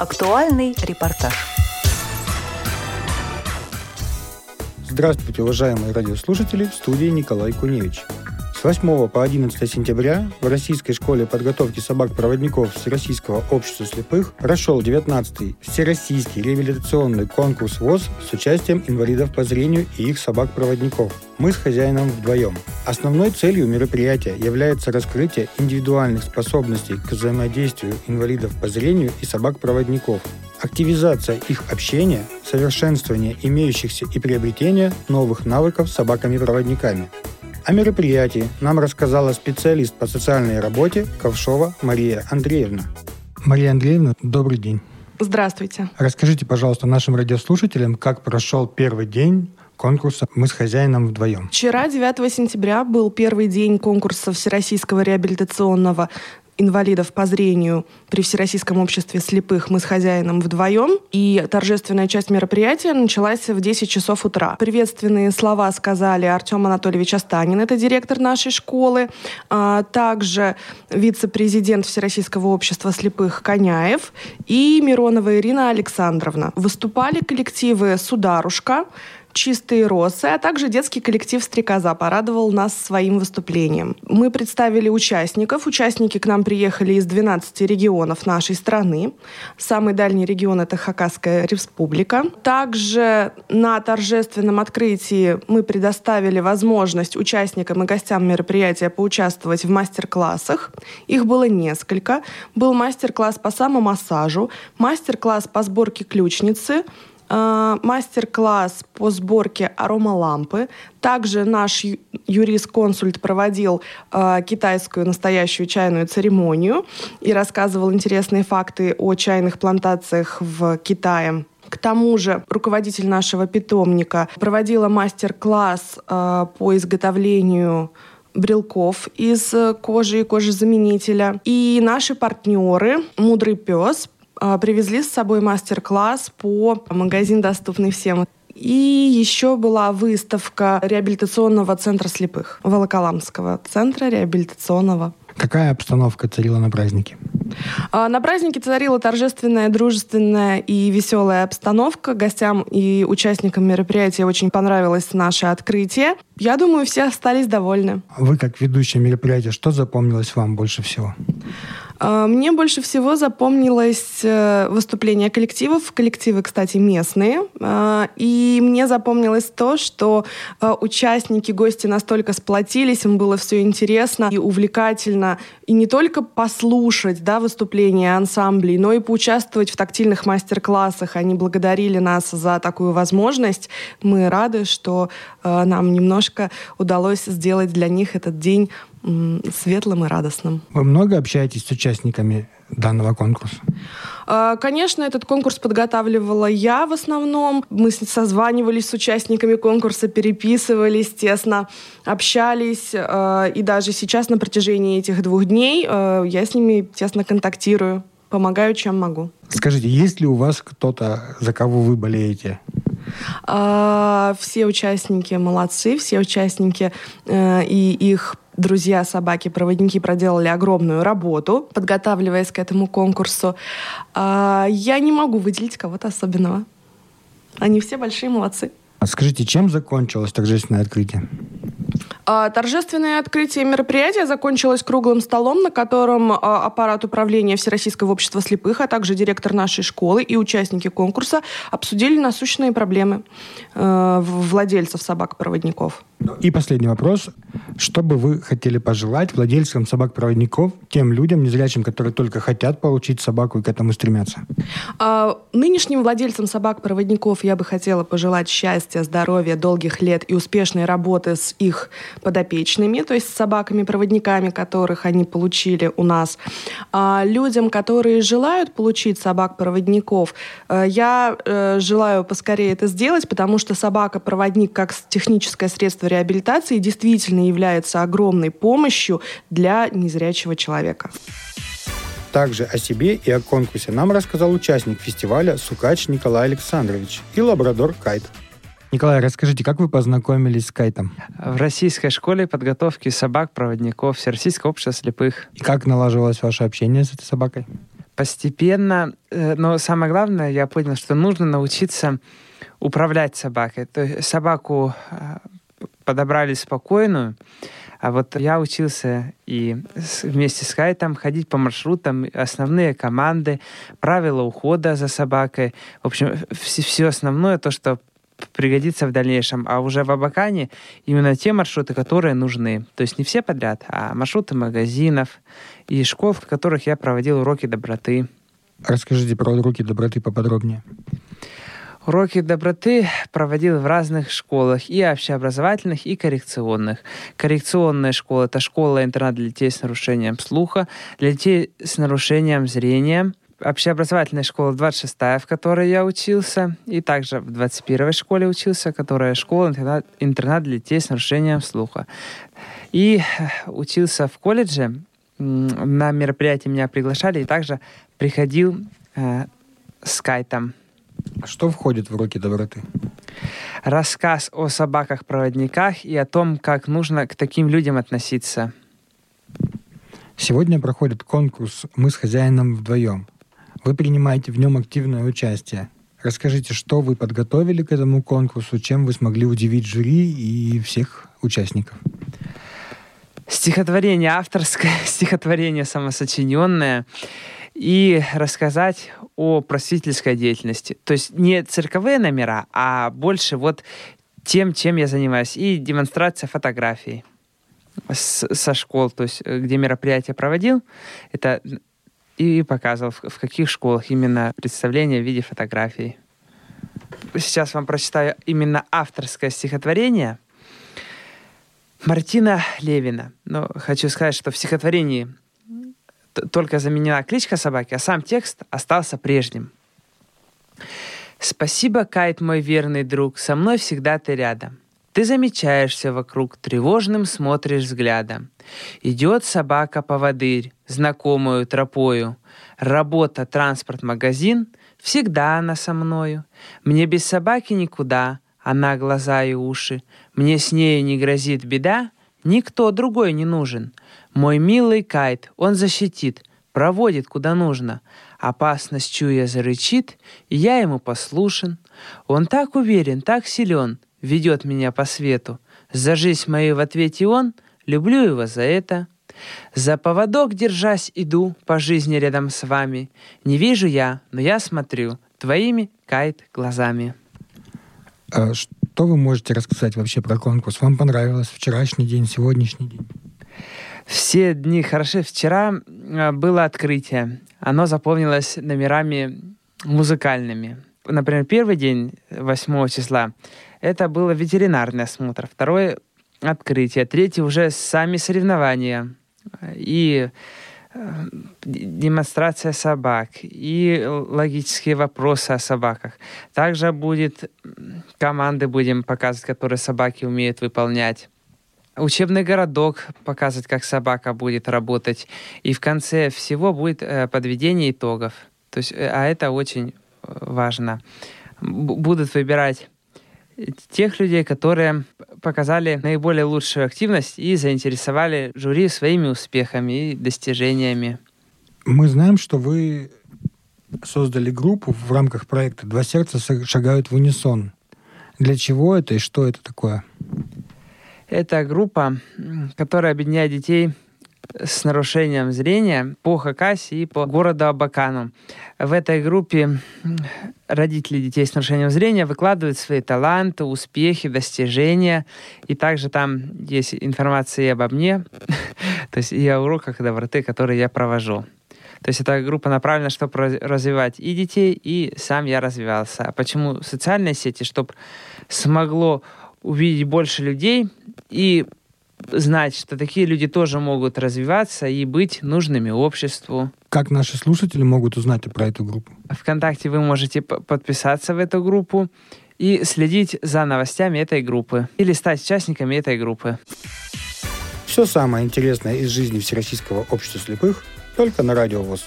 Актуальный репортаж. Здравствуйте, уважаемые радиослушатели, в студии Николай Куневич. С 8 по 11 сентября в Российской школе подготовки собак-проводников Всероссийского общества слепых прошел 19-й Всероссийский реабилитационный конкурс ВОЗ с участием инвалидов по зрению и их собак-проводников. Мы с хозяином вдвоем. Основной целью мероприятия является раскрытие индивидуальных способностей к взаимодействию инвалидов по зрению и собак-проводников, активизация их общения, совершенствование имеющихся и приобретение новых навыков с собаками-проводниками. О мероприятии нам рассказала специалист по социальной работе Ковшова Мария Андреевна. Мария Андреевна, добрый день. Здравствуйте. Расскажите, пожалуйста, нашим радиослушателям, как прошел первый день конкурса «Мы с хозяином вдвоем». Вчера, 9 сентября, был первый день конкурса Всероссийского реабилитационного инвалидов по зрению при Всероссийском обществе слепых мы с хозяином вдвоем. И торжественная часть мероприятия началась в 10 часов утра. Приветственные слова сказали Артем Анатольевич Останин, это директор нашей школы, а также вице-президент Всероссийского общества слепых Коняев и Миронова Ирина Александровна. Выступали коллективы «Сударушка», «Чистые росы», а также детский коллектив «Стрекоза» порадовал нас своим выступлением. Мы представили участников. Участники к нам приехали из 12 регионов нашей страны. Самый дальний регион — это Хакасская республика. Также на торжественном открытии мы предоставили возможность участникам и гостям мероприятия поучаствовать в мастер-классах. Их было несколько. Был мастер-класс по самомассажу, мастер-класс по сборке ключницы, мастер-класс по сборке аромалампы. Также наш юрист-консульт проводил э, китайскую настоящую чайную церемонию и рассказывал интересные факты о чайных плантациях в Китае. К тому же руководитель нашего питомника проводила мастер-класс э, по изготовлению брелков из кожи и кожезаменителя. И наши партнеры «Мудрый пес» привезли с собой мастер-класс по магазин «Доступный всем». И еще была выставка реабилитационного центра слепых, Волоколамского центра реабилитационного. Какая обстановка царила на празднике? А, на празднике царила торжественная, дружественная и веселая обстановка. Гостям и участникам мероприятия очень понравилось наше открытие. Я думаю, все остались довольны. Вы, как ведущая мероприятия, что запомнилось вам больше всего? А, мне больше всего запомнилось э, выступление коллективов. Коллективы, кстати, местные. А, и мне запомнилось то, что э, участники, гости настолько сплотились, им было все интересно и увлекательно. И не только послушать да, выступления ансамблей, но и поучаствовать в тактильных мастер-классах. Они благодарили нас за такую возможность. Мы рады, что э, нам немножко удалось сделать для них этот день светлым и радостным. Вы много общаетесь с участниками данного конкурса? А, конечно, этот конкурс подготавливала я в основном. Мы созванивались с участниками конкурса, переписывались, тесно общались. А, и даже сейчас на протяжении этих двух дней а, я с ними тесно контактирую, помогаю, чем могу. Скажите, есть ли у вас кто-то, за кого вы болеете? Все участники молодцы, все участники э, и их друзья собаки-проводники проделали огромную работу, подготавливаясь к этому конкурсу. А, я не могу выделить кого-то особенного. Они все большие молодцы. А скажите, чем закончилось торжественное открытие? А, торжественное открытие мероприятия закончилось круглым столом, на котором а, аппарат управления Всероссийского общества слепых, а также директор нашей школы и участники конкурса обсудили насущные проблемы э, владельцев собак-проводников. И последний вопрос. Что бы вы хотели пожелать владельцам собак-проводников, тем людям незрячим, которые только хотят получить собаку и к этому стремятся? А, нынешним владельцам собак-проводников я бы хотела пожелать счастья, здоровья, долгих лет и успешной работы с их подопечными, то есть с собаками-проводниками, которых они получили у нас. А людям, которые желают получить собак-проводников, э, я э, желаю поскорее это сделать, потому что собака-проводник как техническое средство реабилитации действительно является огромной помощью для незрячего человека. Также о себе и о конкурсе нам рассказал участник фестиваля Сукач Николай Александрович и лабрадор Кайт. Николай, расскажите, как вы познакомились с Кайтом? В российской школе подготовки собак-проводников Всероссийского общества слепых. И как налаживалось ваше общение с этой собакой? Постепенно, э, но самое главное, я понял, что нужно научиться управлять собакой. То есть собаку э, подобрали спокойную, а вот я учился и вместе с Кайтом ходить по маршрутам, основные команды, правила ухода за собакой. В общем, все, все основное, то, что пригодится в дальнейшем. А уже в Абакане именно те маршруты, которые нужны. То есть не все подряд, а маршруты магазинов и школ, в которых я проводил уроки доброты. Расскажите про уроки доброты поподробнее. Уроки доброты проводил в разных школах, и общеобразовательных, и коррекционных. Коррекционная школа – это школа-интернат для детей с нарушением слуха, для детей с нарушением зрения. Общеобразовательная школа 26-я, в которой я учился, и также в 21-й школе учился, которая школа-интернат интернат для детей с нарушением слуха. И учился в колледже, на мероприятие меня приглашали, и также приходил э, с кайтом что входит в «Уроки доброты»? Рассказ о собаках-проводниках и о том, как нужно к таким людям относиться. Сегодня проходит конкурс «Мы с хозяином вдвоем». Вы принимаете в нем активное участие. Расскажите, что вы подготовили к этому конкурсу, чем вы смогли удивить жюри и всех участников. Стихотворение авторское, стихотворение самосочиненное и рассказать о просветительской деятельности. То есть не цирковые номера, а больше вот тем, чем я занимаюсь. И демонстрация фотографий с, со школ, то есть э, где мероприятие проводил, это и показывал, в, каких школах именно представление в виде фотографий. Сейчас вам прочитаю именно авторское стихотворение Мартина Левина. Но хочу сказать, что в стихотворении только заменена кличка собаки, а сам текст остался прежним. «Спасибо, Кайт, мой верный друг, со мной всегда ты рядом. Ты замечаешь все вокруг, тревожным смотришь взглядом. Идет собака-поводырь, знакомую тропою. Работа, транспорт, магазин, всегда она со мною. Мне без собаки никуда, она глаза и уши. Мне с нею не грозит беда, никто другой не нужен. Мой милый Кайт, он защитит, проводит куда нужно. Опасность чуя зарычит, и я ему послушен. Он так уверен, так силен, ведет меня по свету. За жизнь мою в ответе он, люблю его за это. За поводок, держась, иду по жизни рядом с вами. Не вижу я, но я смотрю твоими, Кайт, глазами. А что вы можете рассказать вообще про конкурс? Вам понравилось вчерашний день, сегодняшний день? Все дни хороши. Вчера было открытие. Оно заполнилось номерами музыкальными. Например, первый день, 8 числа, это было ветеринарный осмотр. Второй — открытие. Третий — уже сами соревнования. И демонстрация собак и логические вопросы о собаках. Также будет команды будем показывать, которые собаки умеют выполнять учебный городок показывать, как собака будет работать. И в конце всего будет э, подведение итогов. То есть, э, а это очень э, важно. Будут выбирать тех людей, которые показали наиболее лучшую активность и заинтересовали жюри своими успехами и достижениями. Мы знаем, что вы создали группу в рамках проекта «Два сердца шагают в унисон». Для чего это и что это такое? Это группа, которая объединяет детей с нарушением зрения по Хакасии и по городу Абакану. В этой группе родители детей с нарушением зрения выкладывают свои таланты, успехи, достижения. И также там есть информация и обо мне, то есть и о уроках доброты, которые я провожу. То есть эта группа направлена, чтобы развивать и детей, и сам я развивался. А почему социальные сети? Чтобы смогло увидеть больше людей и знать, что такие люди тоже могут развиваться и быть нужными обществу. Как наши слушатели могут узнать про эту группу? Вконтакте вы можете подписаться в эту группу и следить за новостями этой группы или стать участниками этой группы. Все самое интересное из жизни Всероссийского общества слепых только на Радио ВОЗ.